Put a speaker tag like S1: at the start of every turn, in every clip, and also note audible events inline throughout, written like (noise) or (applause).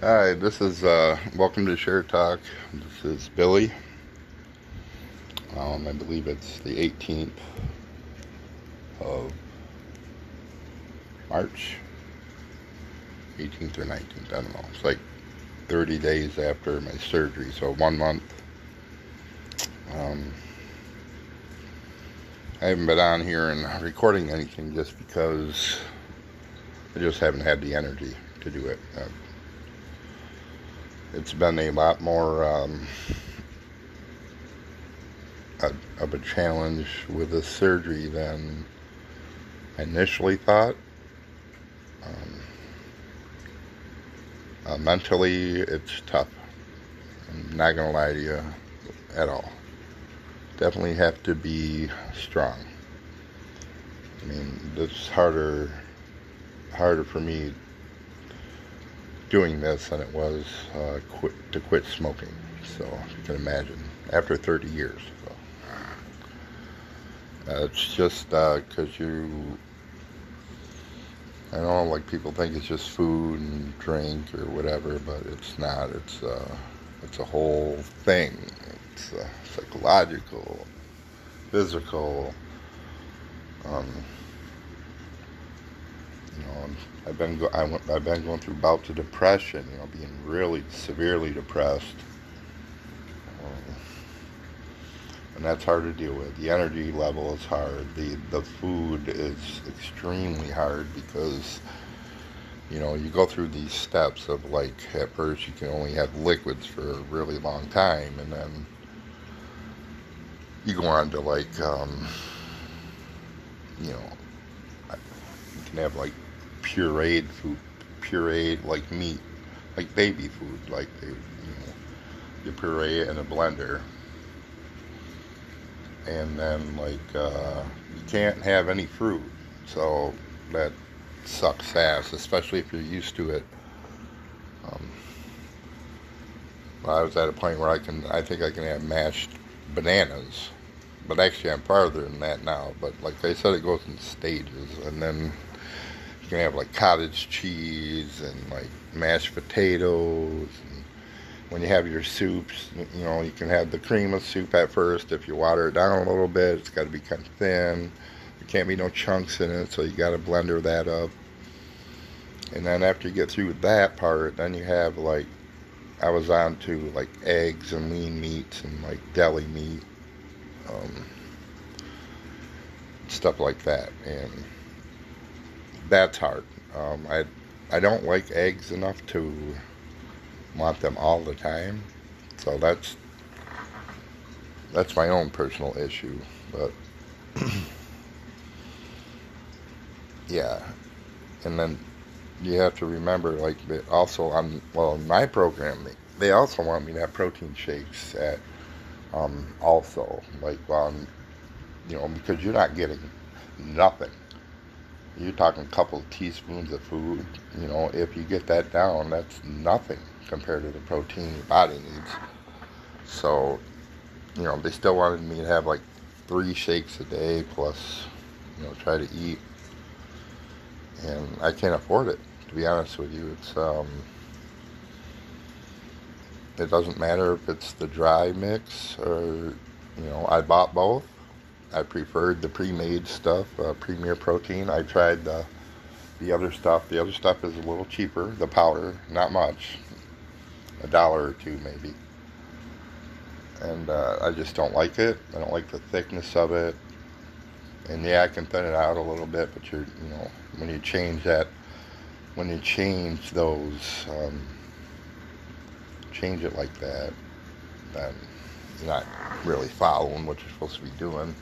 S1: Hi, this is uh, welcome to Share Talk. This is Billy. Um, I believe it's the 18th of March, 18th or 19th. I don't know. It's like 30 days after my surgery, so one month. Um, I haven't been on here and recording anything just because I just haven't had the energy to do it. Uh, it's been a lot more um, of a challenge with the surgery than I initially thought. Um, uh, mentally, it's tough. I'm not gonna lie to you at all. Definitely have to be strong. I mean, it's harder harder for me doing this than it was uh, quit, to quit smoking. So you can imagine after 30 years. So. Uh, it's just because uh, you, I don't know, like people think it's just food and drink or whatever, but it's not. It's uh, it's a whole thing. It's uh, psychological, physical. Um, you know, I've been go- I went, I've been going through bouts of depression. You know, being really severely depressed, um, and that's hard to deal with. The energy level is hard. The the food is extremely hard because you know you go through these steps of like at first you can only have liquids for a really long time, and then you go on to like um, you know you can have like pureed food, pureed like meat, like baby food, like they, you know, you puree it in a blender, and then like uh, you can't have any fruit, so that sucks ass, especially if you're used to it. Um, I was at a point where I can, I think I can have mashed bananas, but actually I'm farther than that now. But like I said, it goes in stages, and then you can have like cottage cheese and like mashed potatoes. And when you have your soups, you know, you can have the cream of soup at first. If you water it down a little bit, it's got to be kind of thin. There can't be no chunks in it, so you got to blender that up. And then after you get through that part, then you have like, I was on to like eggs and lean meats and like deli meat, um, stuff like that. And that's hard. Um, I I don't like eggs enough to want them all the time, so that's that's my own personal issue. But (clears throat) yeah, and then you have to remember, like also on well in my program, they, they also want me to have protein shakes at um, also like um, you know because you're not getting nothing you're talking a couple of teaspoons of food. You know, if you get that down, that's nothing compared to the protein your body needs. So, you know, they still wanted me to have like three shakes a day plus, you know, try to eat. And I can't afford it, to be honest with you. It's, um, it doesn't matter if it's the dry mix or, you know, I bought both I preferred the pre-made stuff, uh, Premier Protein. I tried the the other stuff. The other stuff is a little cheaper. The powder, not much, a dollar or two maybe. And uh, I just don't like it. I don't like the thickness of it. And yeah, I can thin it out a little bit, but you're, you know, when you change that, when you change those, um, change it like that, then you're not really following what you're supposed to be doing.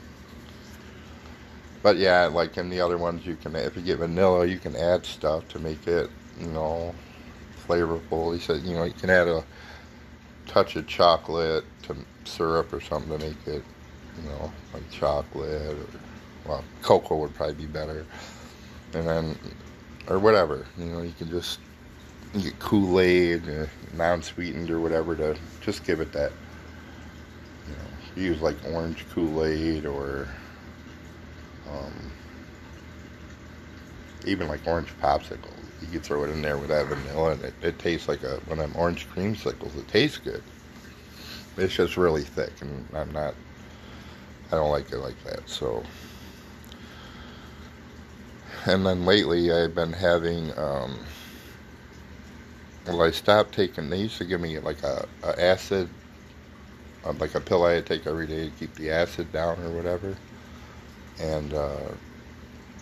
S1: But yeah, like in the other ones, you can if you get vanilla, you can add stuff to make it, you know, flavorful. He said, you know, you can add a touch of chocolate to syrup or something to make it, you know, like chocolate or well, cocoa would probably be better. And then, or whatever, you know, you can just you get Kool Aid, uh, non sweetened or whatever to just give it that, you know, use like orange Kool Aid or um, even like orange popsicles. You can throw it in there with that vanilla, and it, it tastes like a of them orange creamsicles. It tastes good. It's just really thick, and I'm not. I don't like it like that. So, and then lately I've been having. Um, well, I stopped taking. They used to give me like a, a acid, uh, like a pill I had to take every day to keep the acid down or whatever. And uh,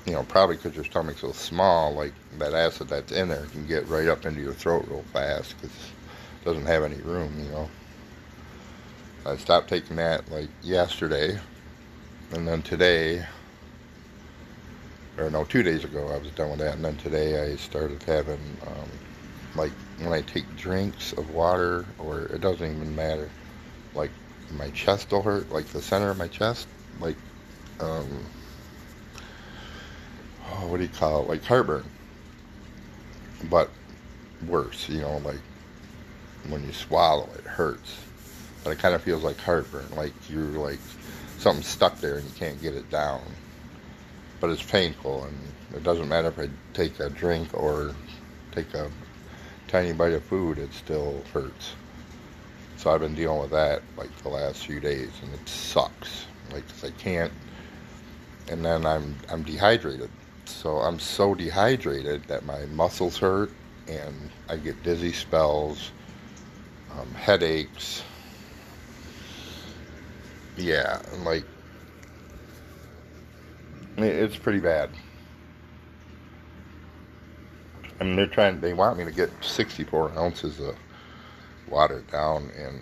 S1: you know, probably because your stomach's so small, like that acid that's in there can get right up into your throat real fast because it doesn't have any room. You know. I stopped taking that like yesterday, and then today, or no, two days ago I was done with that, and then today I started having. Um, like when I take drinks of water, or it doesn't even matter, like my chest will hurt, like the center of my chest, like, um, oh, what do you call it, like heartburn, but worse, you know, like when you swallow, it hurts, but it kind of feels like heartburn, like you're like something stuck there and you can't get it down, but it's painful, and it doesn't matter if I take a drink or take a tiny bite of food, it still hurts. So I've been dealing with that like the last few days, and it sucks. Like I can't, and then I'm I'm dehydrated. So I'm so dehydrated that my muscles hurt, and I get dizzy spells, um, headaches. Yeah, like it's pretty bad. I mean, they're trying. They want me to get 64 ounces of water down, and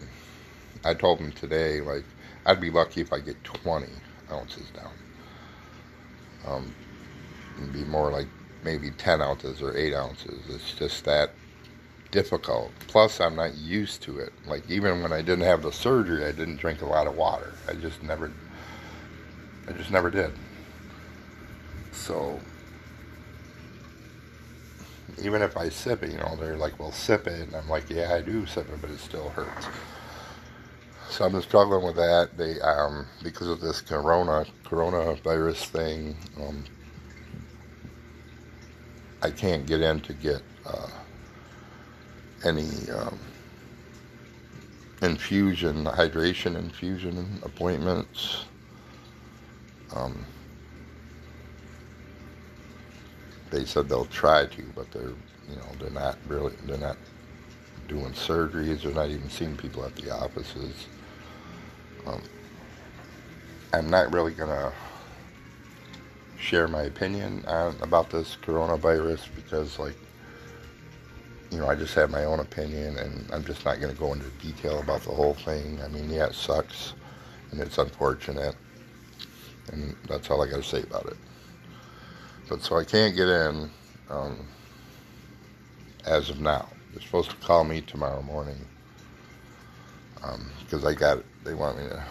S1: I told them today, like, I'd be lucky if I get 20 ounces down. Um, be more like maybe 10 ounces or 8 ounces. It's just that difficult. Plus, I'm not used to it. Like, even when I didn't have the surgery, I didn't drink a lot of water. I just never, I just never did. So, even if I sip it, you know, they're like, well, sip it. And I'm like, yeah, I do sip it, but it still hurts. So I'm struggling with that. They, um, because of this corona, coronavirus thing, um, I can't get in to get uh, any um, infusion, hydration infusion appointments. Um, they said they'll try to, but they're you know they're not really they're not doing surgeries. They're not even seeing people at the offices. Um, I'm not really gonna share my opinion on, about this coronavirus because like you know I just have my own opinion and I'm just not gonna go into detail about the whole thing. I mean yeah it sucks and it's unfortunate and that's all I gotta say about it. But so I can't get in um, as of now. They're supposed to call me tomorrow morning because um, I got they want me to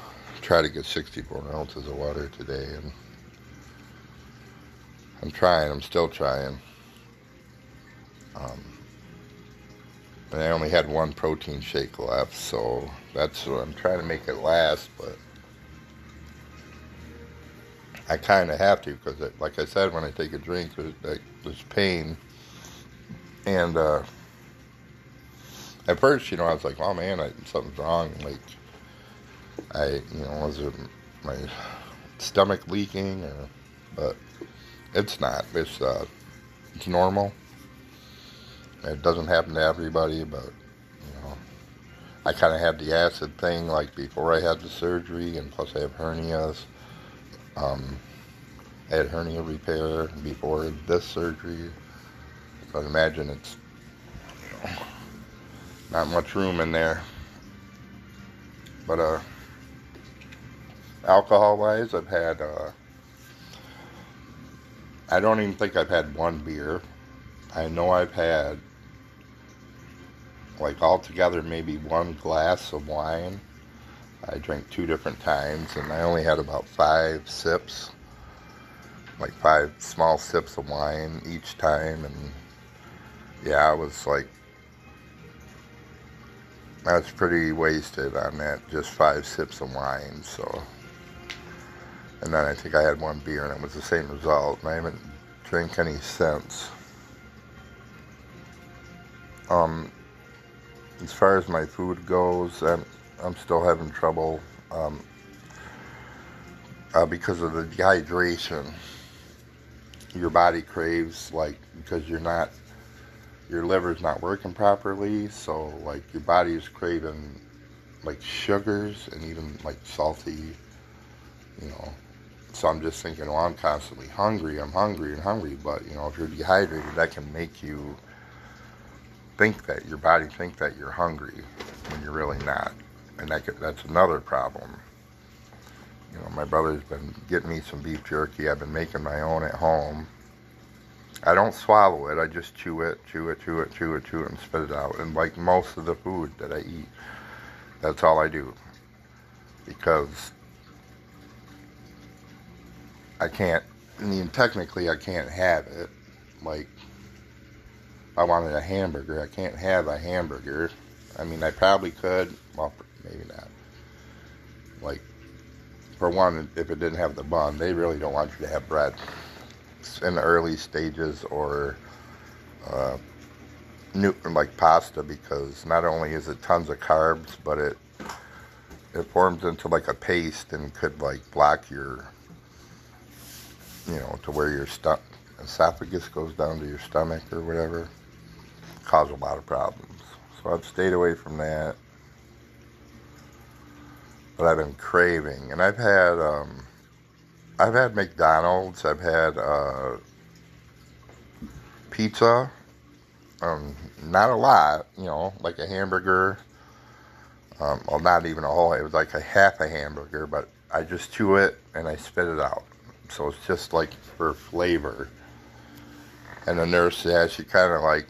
S1: try to get 64 ounces of water today, and I'm trying. I'm still trying. Um, and I only had one protein shake left, so that's what I'm trying to make it last, but. I kind of have to because, like I said, when I take a drink, there's, there's pain. And uh, at first, you know, I was like, "Oh man, I, something's wrong." Like, I, you know, was it my stomach leaking? Or, but it's not. It's uh, it's normal. It doesn't happen to everybody, but you know, I kind of had the acid thing like before I had the surgery, and plus I have hernias. Um, I had hernia repair before this surgery. So I imagine it's you know, not much room in there. But uh, alcohol wise, I've had uh, I don't even think I've had one beer. I know I've had like altogether maybe one glass of wine I drank two different times, and I only had about five sips, like five small sips of wine each time, and yeah, I was like, I was pretty wasted on that, just five sips of wine, so. And then I think I had one beer, and it was the same result, and I haven't drank any since. Um, as far as my food goes, I'm, I'm still having trouble um, uh, because of the dehydration. Your body craves, like, because you're not, your liver's not working properly, so, like, your body is craving, like, sugars and even, like, salty, you know. So I'm just thinking, well, I'm constantly hungry, I'm hungry and hungry, but, you know, if you're dehydrated, that can make you think that your body think that you're hungry when you're really not, and that could, that's another problem. You know, my brother's been getting me some beef jerky. I've been making my own at home. I don't swallow it. I just chew it, chew it, chew it, chew it, chew it, and spit it out. And like most of the food that I eat, that's all I do. Because I can't, I mean, technically I can't have it. Like, I wanted a hamburger. I can't have a hamburger. I mean, I probably could. Well, maybe not. Like, for one, if it didn't have the bun, they really don't want you to have bread in the early stages or uh, new, like pasta because not only is it tons of carbs, but it it forms into like a paste and could like block your, you know, to where your stu- esophagus goes down to your stomach or whatever cause a lot of problems. So I've stayed away from that. But I've been craving, and I've had um, I've had McDonald's, I've had uh, pizza, um, not a lot, you know, like a hamburger. Um, well, not even a whole. It was like a half a hamburger, but I just chew it and I spit it out. So it's just like for flavor. And the nurse, yeah, she kind of like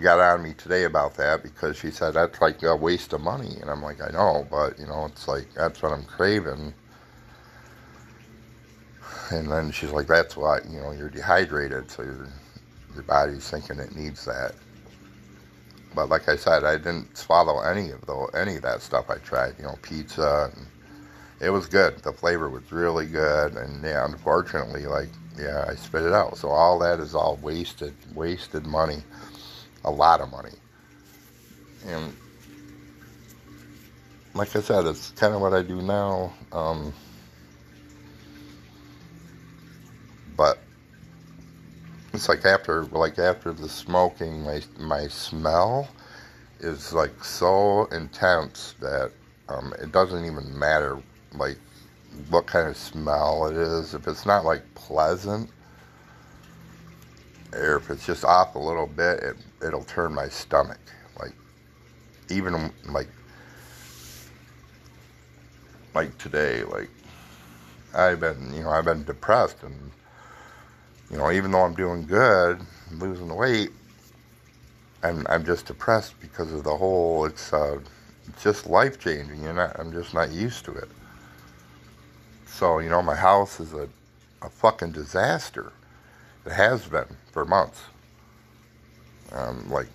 S1: got on me today about that because she said that's like a waste of money, and I'm like, I know, but you know, it's like that's what I'm craving. And then she's like, that's why you know you're dehydrated, so your your body's thinking it needs that. But like I said, I didn't swallow any of the any of that stuff I tried. You know, pizza, and it was good. The flavor was really good, and yeah, unfortunately, like yeah, I spit it out. So all that is all wasted, wasted money a lot of money. And like I said, it's kind of what I do now. Um, but it's like after like after the smoking, my my smell is like so intense that um, it doesn't even matter like what kind of smell it is. If it's not like pleasant, or if it's just off a little bit, it it'll turn my stomach. Like even like like today, like I've been you know I've been depressed and you know even though I'm doing good, losing weight, I'm I'm just depressed because of the whole. It's uh, just life changing. You're not. I'm just not used to it. So you know my house is a a fucking disaster. It has been for months. Um, like,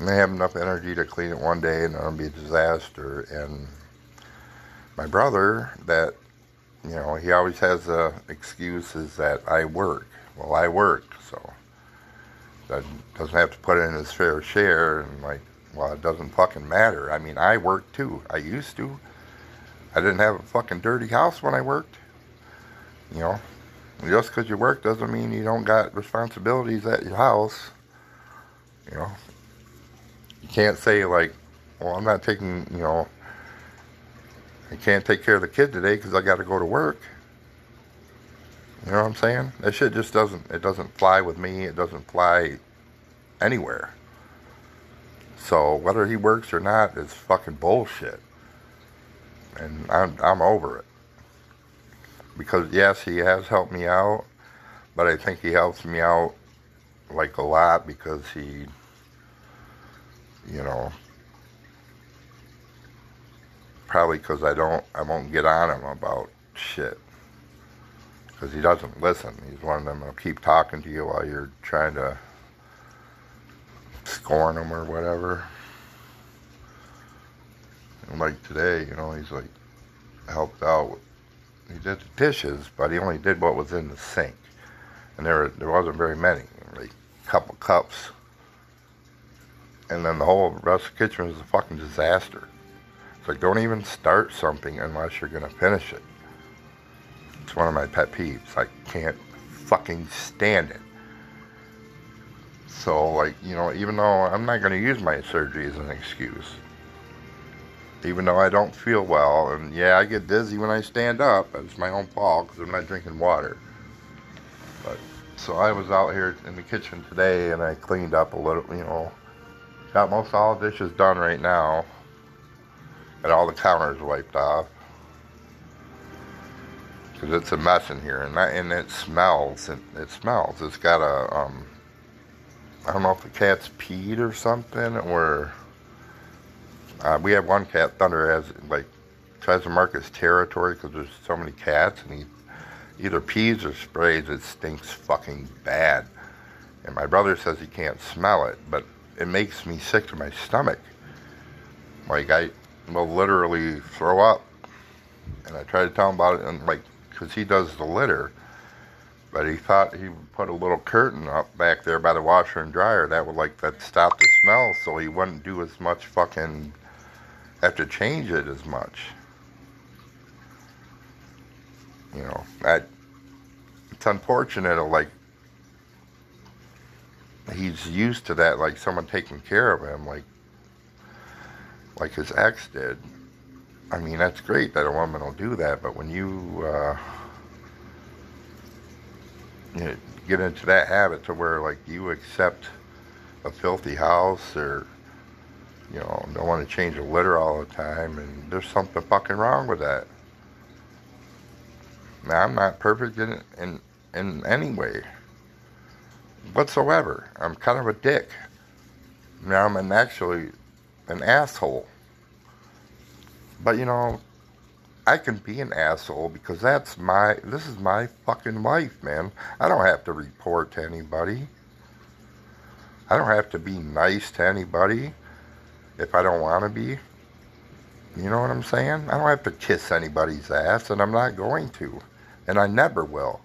S1: I have enough energy to clean it one day and it'll be a disaster. And my brother, that, you know, he always has the excuses that I work. Well, I work, so that doesn't have to put in his fair share. And like, well, it doesn't fucking matter. I mean, I work too. I used to. I didn't have a fucking dirty house when I worked. You know, just because you work doesn't mean you don't got responsibilities at your house. You know, you can't say like, well, I'm not taking, you know, I can't take care of the kid today because I got to go to work. You know what I'm saying? That shit just doesn't, it doesn't fly with me. It doesn't fly anywhere. So whether he works or not is fucking bullshit. And I'm, I'm over it. Because yes, he has helped me out, but I think he helps me out like a lot because he you know, probably because I don't, I won't get on him about shit. Because he doesn't listen. He's one of them that'll keep talking to you while you're trying to scorn him or whatever. And like today, you know, he's like helped out. He did the dishes, but he only did what was in the sink. and there there wasn't very many, like a couple cups, and then the whole rest of the kitchen was a fucking disaster. It's like don't even start something unless you're gonna finish it. It's one of my pet peeves. I can't fucking stand it. So like you know, even though I'm not gonna use my surgery as an excuse, even though I don't feel well, and yeah, I get dizzy when I stand up. It's my own fault because I'm not drinking water. But so I was out here in the kitchen today, and I cleaned up a little. You know, got most all the dishes done right now. and all the counters wiped off because it's a mess in here, and that, and it smells. It, it smells. It's got a um, I don't know if the cat's peed or something, or uh, we have one cat. Thunder has like tries to mark his territory because there's so many cats, and he either pees or sprays. It stinks fucking bad. And my brother says he can't smell it, but it makes me sick to my stomach. Like I will literally throw up, and I try to tell him about it, and like because he does the litter. But he thought he would put a little curtain up back there by the washer and dryer that would like that stop the smell, so he wouldn't do as much fucking have to change it as much. You know, that it's unfortunate. Uh, like he's used to that, like someone taking care of him, like like his ex did. I mean, that's great that a woman will do that, but when you, uh, you know, get into that habit to where like you accept a filthy house or you know, don't want to change the litter all the time, and there's something fucking wrong with that. Now, I'm not perfect in, in, in any way whatsoever. I'm kind of a dick. Now I'm an actually an asshole. But you know, I can be an asshole because that's my this is my fucking life, man. I don't have to report to anybody. I don't have to be nice to anybody if I don't want to be. You know what I'm saying? I don't have to kiss anybody's ass, and I'm not going to. And I never will.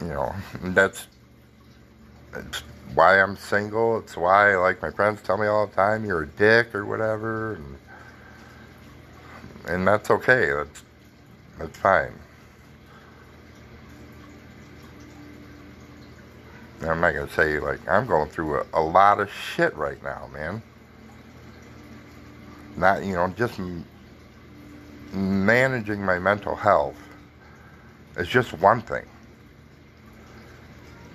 S1: You know, (laughs) that's, that's why I'm single. It's why, like, my friends tell me all the time, you're a dick or whatever. And, and that's okay. That's, that's fine. I'm not gonna say like I'm going through a, a lot of shit right now, man. Not you know just managing my mental health is just one thing.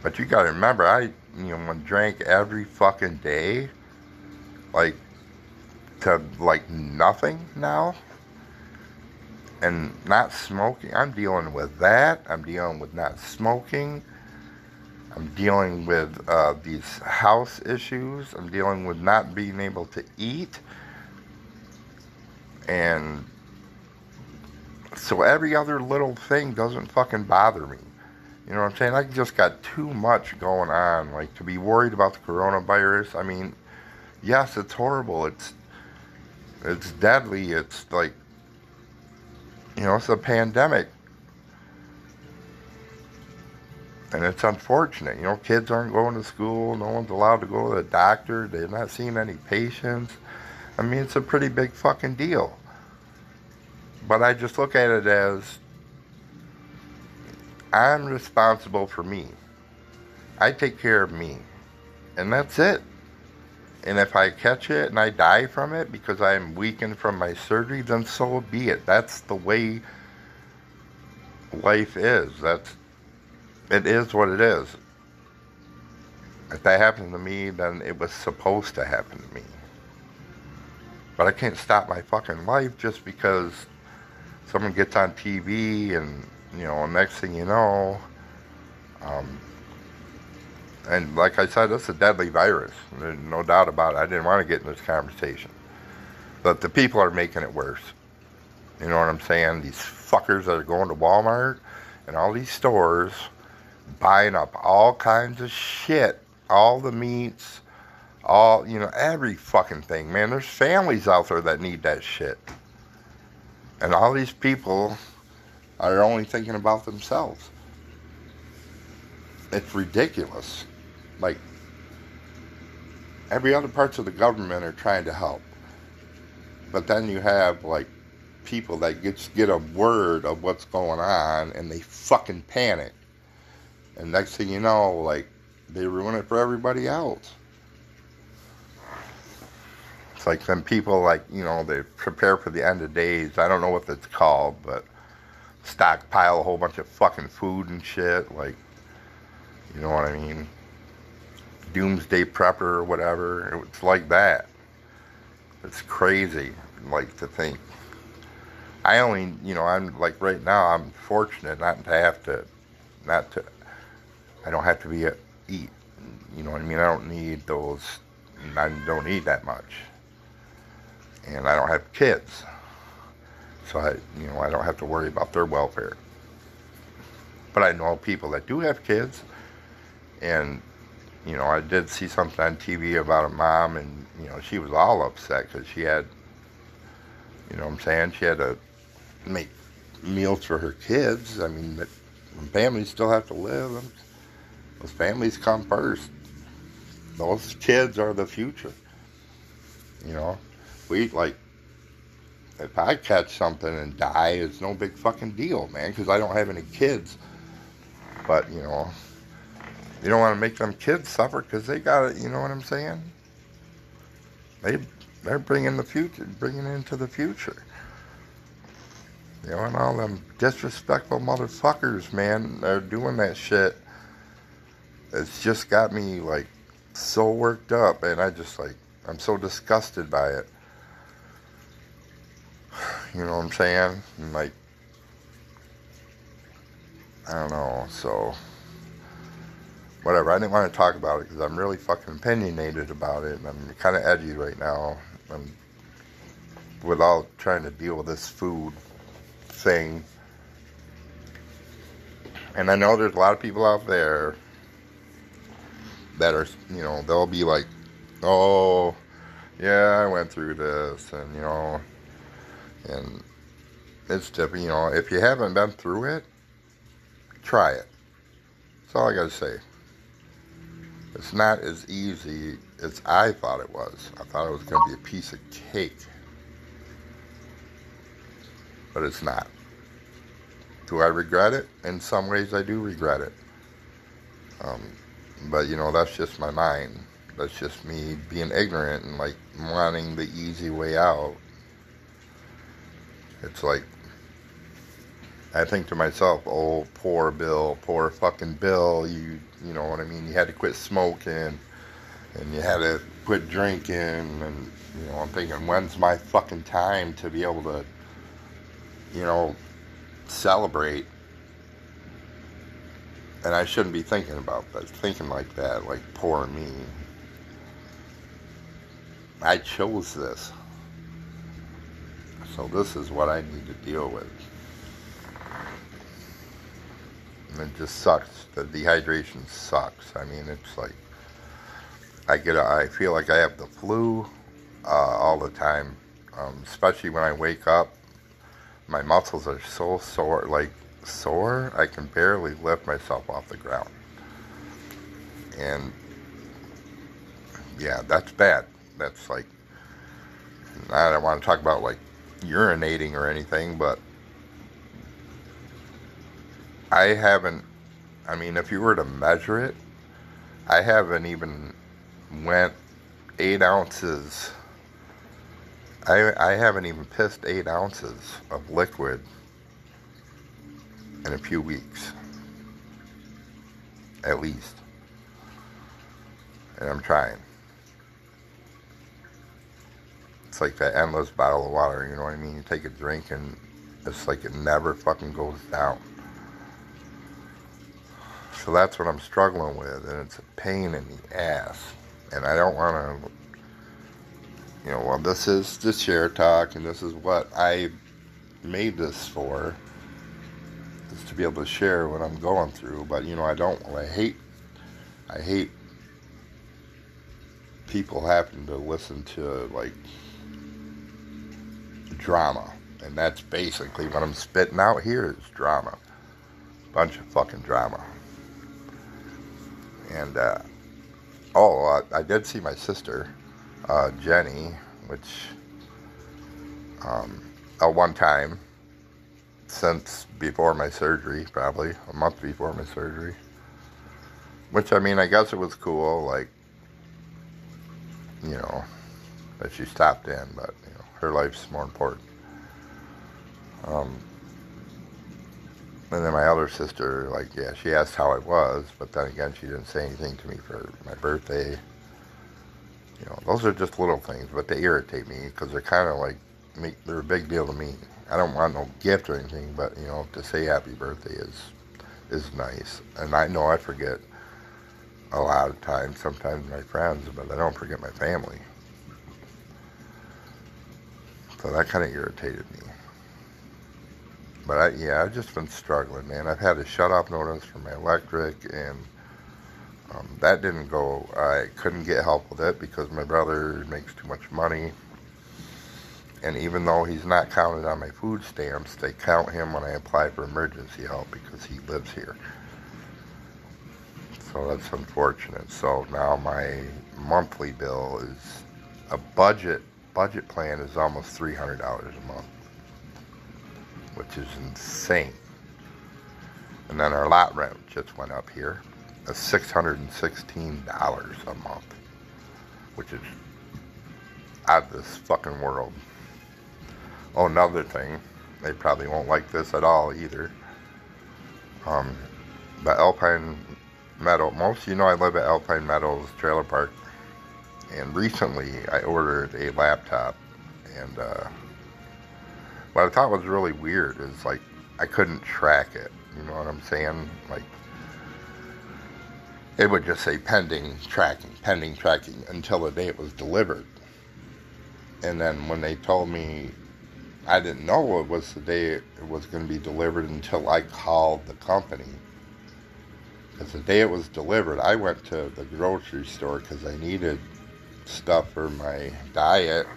S1: But you gotta remember, I you know drank every fucking day, like to like nothing now, and not smoking. I'm dealing with that. I'm dealing with not smoking. I'm dealing with uh, these house issues. I'm dealing with not being able to eat. And so every other little thing doesn't fucking bother me. You know what I'm saying? I just got too much going on. Like to be worried about the coronavirus. I mean, yes, it's horrible. It's it's deadly. It's like you know, it's a pandemic. And it's unfortunate. You know, kids aren't going to school. No one's allowed to go to the doctor. They're not seeing any patients. I mean, it's a pretty big fucking deal. But I just look at it as I'm responsible for me. I take care of me. And that's it. And if I catch it and I die from it because I'm weakened from my surgery, then so be it. That's the way life is. That's it is what it is. If that happened to me, then it was supposed to happen to me. But I can't stop my fucking life just because someone gets on TV and, you know, next thing you know, um, and like I said, it's a deadly virus. There's no doubt about it. I didn't want to get in this conversation. But the people are making it worse. You know what I'm saying? These fuckers that are going to Walmart and all these stores buying up all kinds of shit, all the meats, all, you know, every fucking thing, man. There's families out there that need that shit. And all these people are only thinking about themselves. it's ridiculous. Like every other parts of the government are trying to help. But then you have like people that just get a word of what's going on and they fucking panic. And next thing you know, like they ruin it for everybody else. It's like some people like, you know, they prepare for the end of days. I don't know what it's called, but stockpile a whole bunch of fucking food and shit. Like, you know what I mean? Doomsday prepper or whatever. It's like that. It's crazy, like to think. I only, you know, I'm like right now. I'm fortunate not to have to, not to. I don't have to be a, eat. You know what I mean? I don't need those. I don't need that much, and I don't have kids, so I, you know, I don't have to worry about their welfare. But I know people that do have kids, and you know, I did see something on TV about a mom, and you know, she was all upset because she had, you know, what I'm saying she had to make meals for her kids. I mean, but families still have to live. Those families come first. Those kids are the future. You know, we eat like. If I catch something and die, it's no big fucking deal, man, because I don't have any kids. But you know, you don't want to make them kids suffer because they got it. You know what I'm saying? They they're bringing the future, bringing into the future. You know, and all them disrespectful motherfuckers, man, they're doing that shit. It's just got me like so worked up, and I just like I'm so disgusted by it. You know what I'm saying? Like I don't know, so whatever. I didn't want to talk about it because I'm really fucking opinionated about it, and I'm kind of edgy right now. I'm without trying to deal with this food thing. And I know there's a lot of people out there that are, you know, they'll be like, oh, yeah, I went through this, and, you know, and it's different, you know, if you haven't been through it, try it. That's all I gotta say. It's not as easy as I thought it was. I thought it was gonna be a piece of cake. But it's not. Do I regret it? In some ways, I do regret it. Um, but you know, that's just my mind. That's just me being ignorant and like wanting the easy way out. It's like I think to myself, oh, poor Bill, poor fucking Bill. You, you know what I mean? You had to quit smoking, and you had to quit drinking, and you know, I'm thinking, when's my fucking time to be able to, you know, celebrate? And I shouldn't be thinking about that, thinking like that, like poor me. I chose this. So this is what I need to deal with. And it just sucks. The dehydration sucks. I mean, it's like I get. A, I feel like I have the flu uh, all the time, um, especially when I wake up. My muscles are so sore, like sore. I can barely lift myself off the ground, and yeah, that's bad. That's like I don't want to talk about like urinating or anything, but I haven't. I mean, if you were to measure it, I haven't even went eight ounces. I I haven't even pissed eight ounces of liquid in a few weeks, at least. And I'm trying. It's like that endless bottle of water, you know what I mean? You take a drink and it's like it never fucking goes down. So that's what I'm struggling with, and it's a pain in the ass. And I don't want to, you know, well, this is the share talk, and this is what I made this for, is to be able to share what I'm going through. But you know, I don't. I hate. I hate people having to listen to like drama, and that's basically what I'm spitting out here is drama. Bunch of fucking drama And uh, oh, I, I did see my sister, uh, Jenny, which um, at one time since before my surgery, probably a month before my surgery. Which I mean, I guess it was cool, like you know, that she stopped in, but you know, her life's more important. Um, and then my other sister, like, yeah, she asked how I was, but then again, she didn't say anything to me for my birthday. You know, those are just little things, but they irritate me because they're kind of like, make, they're a big deal to me. I don't want no gift or anything, but you know, to say happy birthday is is nice. And I know I forget a lot of times, sometimes my friends, but I don't forget my family. So that kind of irritated me. But I, yeah, I've just been struggling, man. I've had a shut off notice for my electric, and um, that didn't go. I couldn't get help with it because my brother makes too much money. And even though he's not counted on my food stamps, they count him when I apply for emergency help because he lives here. So that's unfortunate. So now my monthly bill is a budget budget plan is almost three hundred dollars a month, which is insane. And then our lot rent just went up here, sixteen dollars a month, which is out of this fucking world. Oh, another thing, they probably won't like this at all either. Um, the Alpine Meadow. Most you know I live at Alpine Meadows Trailer Park. And recently I ordered a laptop. And uh, what I thought was really weird is like I couldn't track it. You know what I'm saying? Like it would just say pending tracking, pending tracking until the day it was delivered. And then when they told me I didn't know it was the day it was going to be delivered until I called the company because the day it was delivered, I went to the grocery store because I needed stuff for my diet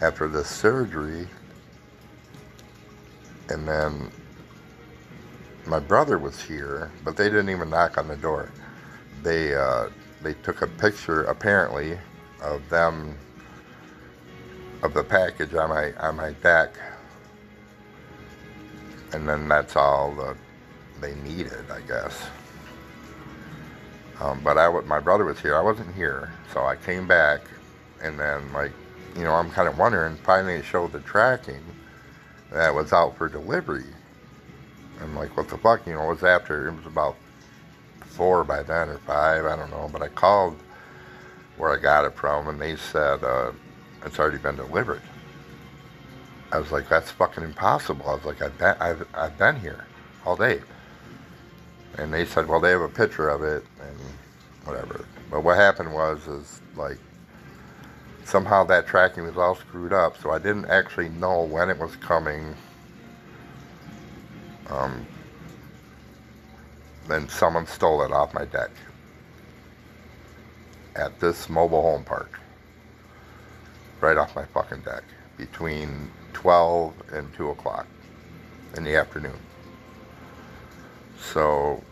S1: after the surgery. And then my brother was here, but they didn't even knock on the door. They uh, they took a picture apparently of them of the package on my on my deck, and then that's all the they needed, I guess. Um, but I, my brother was here. I wasn't here, so I came back, and then like, you know, I'm kind of wondering. Finally, it showed the tracking that was out for delivery. I'm like, what the fuck? You know, it was after. It was about four by then or five. I don't know. But I called where I got it from, and they said uh, it's already been delivered. I was like, that's fucking impossible. I was like, I've been, I've, I've been here all day. And they said, well, they have a picture of it and whatever. But what happened was, is like, somehow that tracking was all screwed up, so I didn't actually know when it was coming. Um, then someone stole it off my deck at this mobile home park. Right off my fucking deck. Between 12 and 2 o'clock in the afternoon. So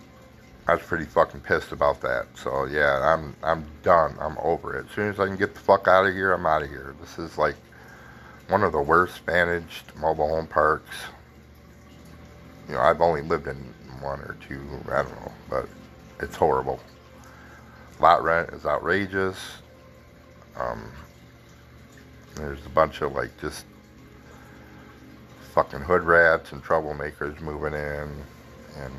S1: I was pretty fucking pissed about that. So yeah, I'm I'm done. I'm over it. As soon as I can get the fuck out of here, I'm out of here. This is like one of the worst managed mobile home parks. You know, I've only lived in one or two. I don't know, but it's horrible. Lot rent is outrageous. Um, there's a bunch of like just fucking hood rats and troublemakers moving in and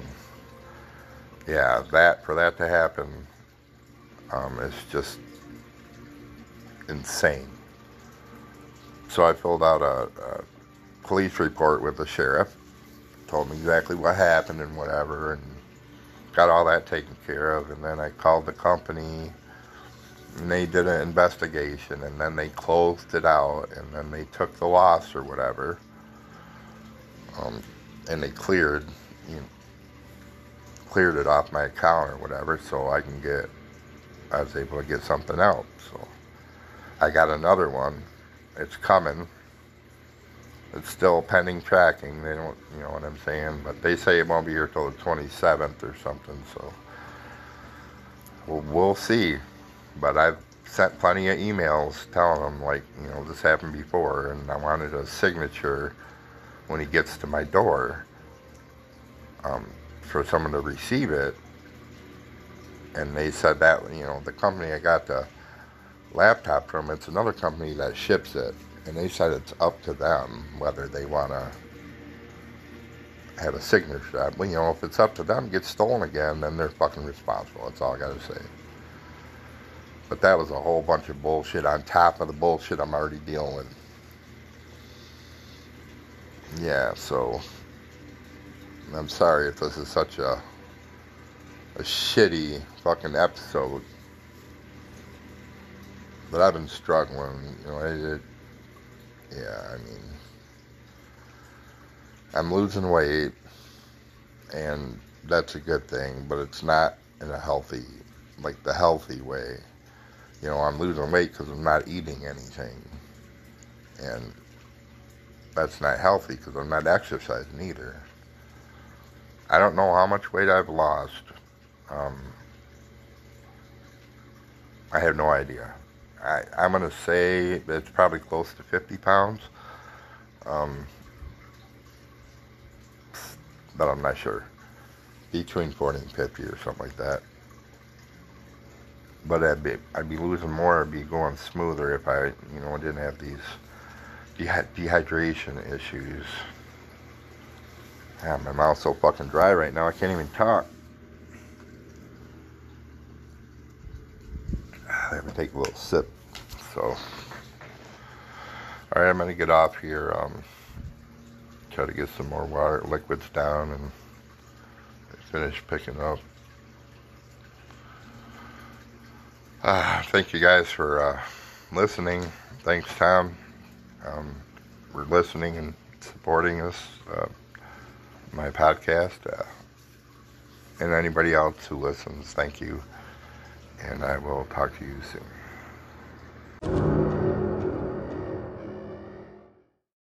S1: yeah, that for that to happen um, is just insane. So I filled out a, a police report with the sheriff, told him exactly what happened and whatever, and got all that taken care of. And then I called the company, and they did an investigation, and then they closed it out, and then they took the loss or whatever, um, and they cleared. You know, cleared it off my account or whatever so I can get I was able to get something out so. I got another one. It's coming. It's still pending tracking. They don't you know what I'm saying? But they say it won't be here till the 27th or something so. Well, we'll see. But I've sent plenty of emails telling them, like, you know, this happened before, and I wanted a signature when he gets to my door. Um, for someone to receive it. And they said that, you know, the company I got the laptop from, it's another company that ships it. And they said it's up to them whether they want to have a signature. Well, you know, if it's up to them, gets stolen again, then they're fucking responsible. That's all I got to say. But that was a whole bunch of bullshit on top of the bullshit I'm already dealing with. Yeah, so I'm sorry if this is such a a shitty fucking episode. But I've been struggling, you know, it, it yeah, I mean I'm losing weight and that's a good thing, but it's not in a healthy like the healthy way. You know, I'm losing weight because I'm not eating anything. And that's not healthy because I'm not exercising either. I don't know how much weight I've lost. Um, I have no idea. I, I'm going to say it's probably close to 50 pounds. Um, but I'm not sure. Between 40 and 50 or something like that. But I'd be, I'd be losing more, I'd be going smoother if I, you know, didn't have these dehydration issues. Yeah, my mouth's so fucking dry right now, I can't even talk. Let me take a little sip. So, all right, I'm gonna get off here. Um, try to get some more water liquids down and finish picking up. Uh, thank you guys for uh, listening. Thanks, Tom, um, for listening and supporting us, uh, my podcast, uh, and anybody else who listens. Thank you, and I will talk to you soon.